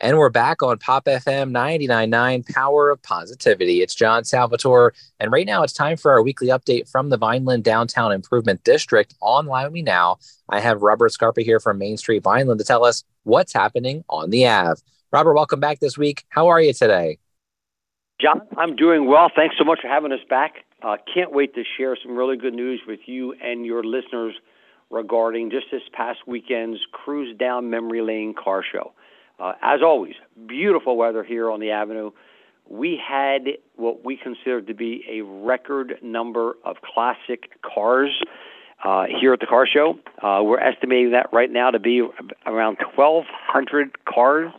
And we're back on Pop FM 99.9 Power of Positivity. It's John Salvatore. And right now it's time for our weekly update from the Vineland Downtown Improvement District online with me now. I have Robert Scarpa here from Main Street Vineland to tell us what's happening on the Ave. Robert, welcome back this week. How are you today? John, I'm doing well. Thanks so much for having us back. Uh, can't wait to share some really good news with you and your listeners regarding just this past weekend's Cruise Down Memory Lane car show. Uh, as always, beautiful weather here on the avenue. We had what we considered to be a record number of classic cars uh, here at the car show. Uh, we're estimating that right now to be around 1,200 cars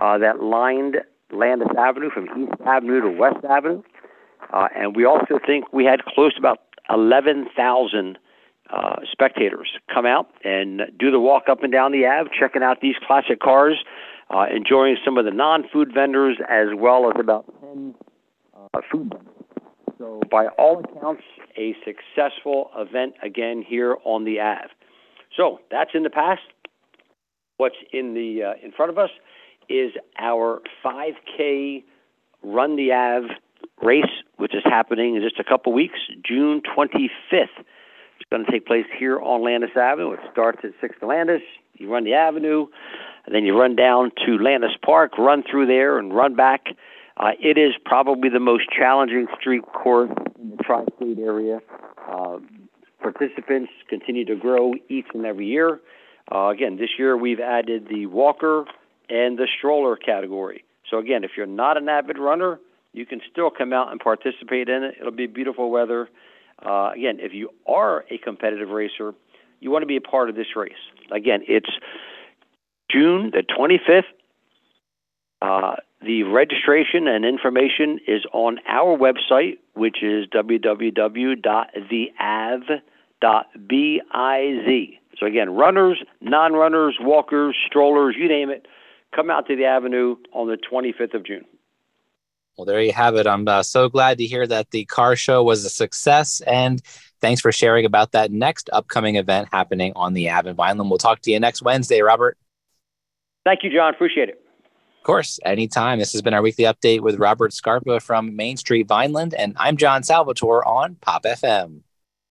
uh, that lined Landis Avenue from East Avenue to West Avenue. Uh, and we also think we had close to about 11,000 uh, spectators come out and do the walk up and down the Ave, checking out these classic cars, uh, enjoying some of the non-food vendors as well as about 10 uh, food vendors. So, by all accounts, a successful event again here on the Ave. So that's in the past. What's in the uh, in front of us is our 5K Run the Ave race, which is happening in just a couple weeks, June 25th. It's going to take place here on Landis Avenue. It starts at 6th and Landis. You run the avenue, and then you run down to Landis Park, run through there, and run back. Uh, it is probably the most challenging street course in the tri state area. Uh, participants continue to grow each and every year. Uh, again, this year we've added the walker and the stroller category. So, again, if you're not an avid runner, you can still come out and participate in it. It'll be beautiful weather. Uh, again, if you are a competitive racer, you want to be a part of this race. Again, it's June the 25th. Uh, the registration and information is on our website, which is www.theave.biz. So again, runners, non-runners, walkers, strollers, you name it, come out to the avenue on the 25th of June. Well, there you have it. I'm uh, so glad to hear that the car show was a success. And thanks for sharing about that next upcoming event happening on the Ave in Vineland. We'll talk to you next Wednesday, Robert. Thank you, John. Appreciate it. Of course, anytime. This has been our weekly update with Robert Scarpa from Main Street Vineland. And I'm John Salvatore on Pop FM.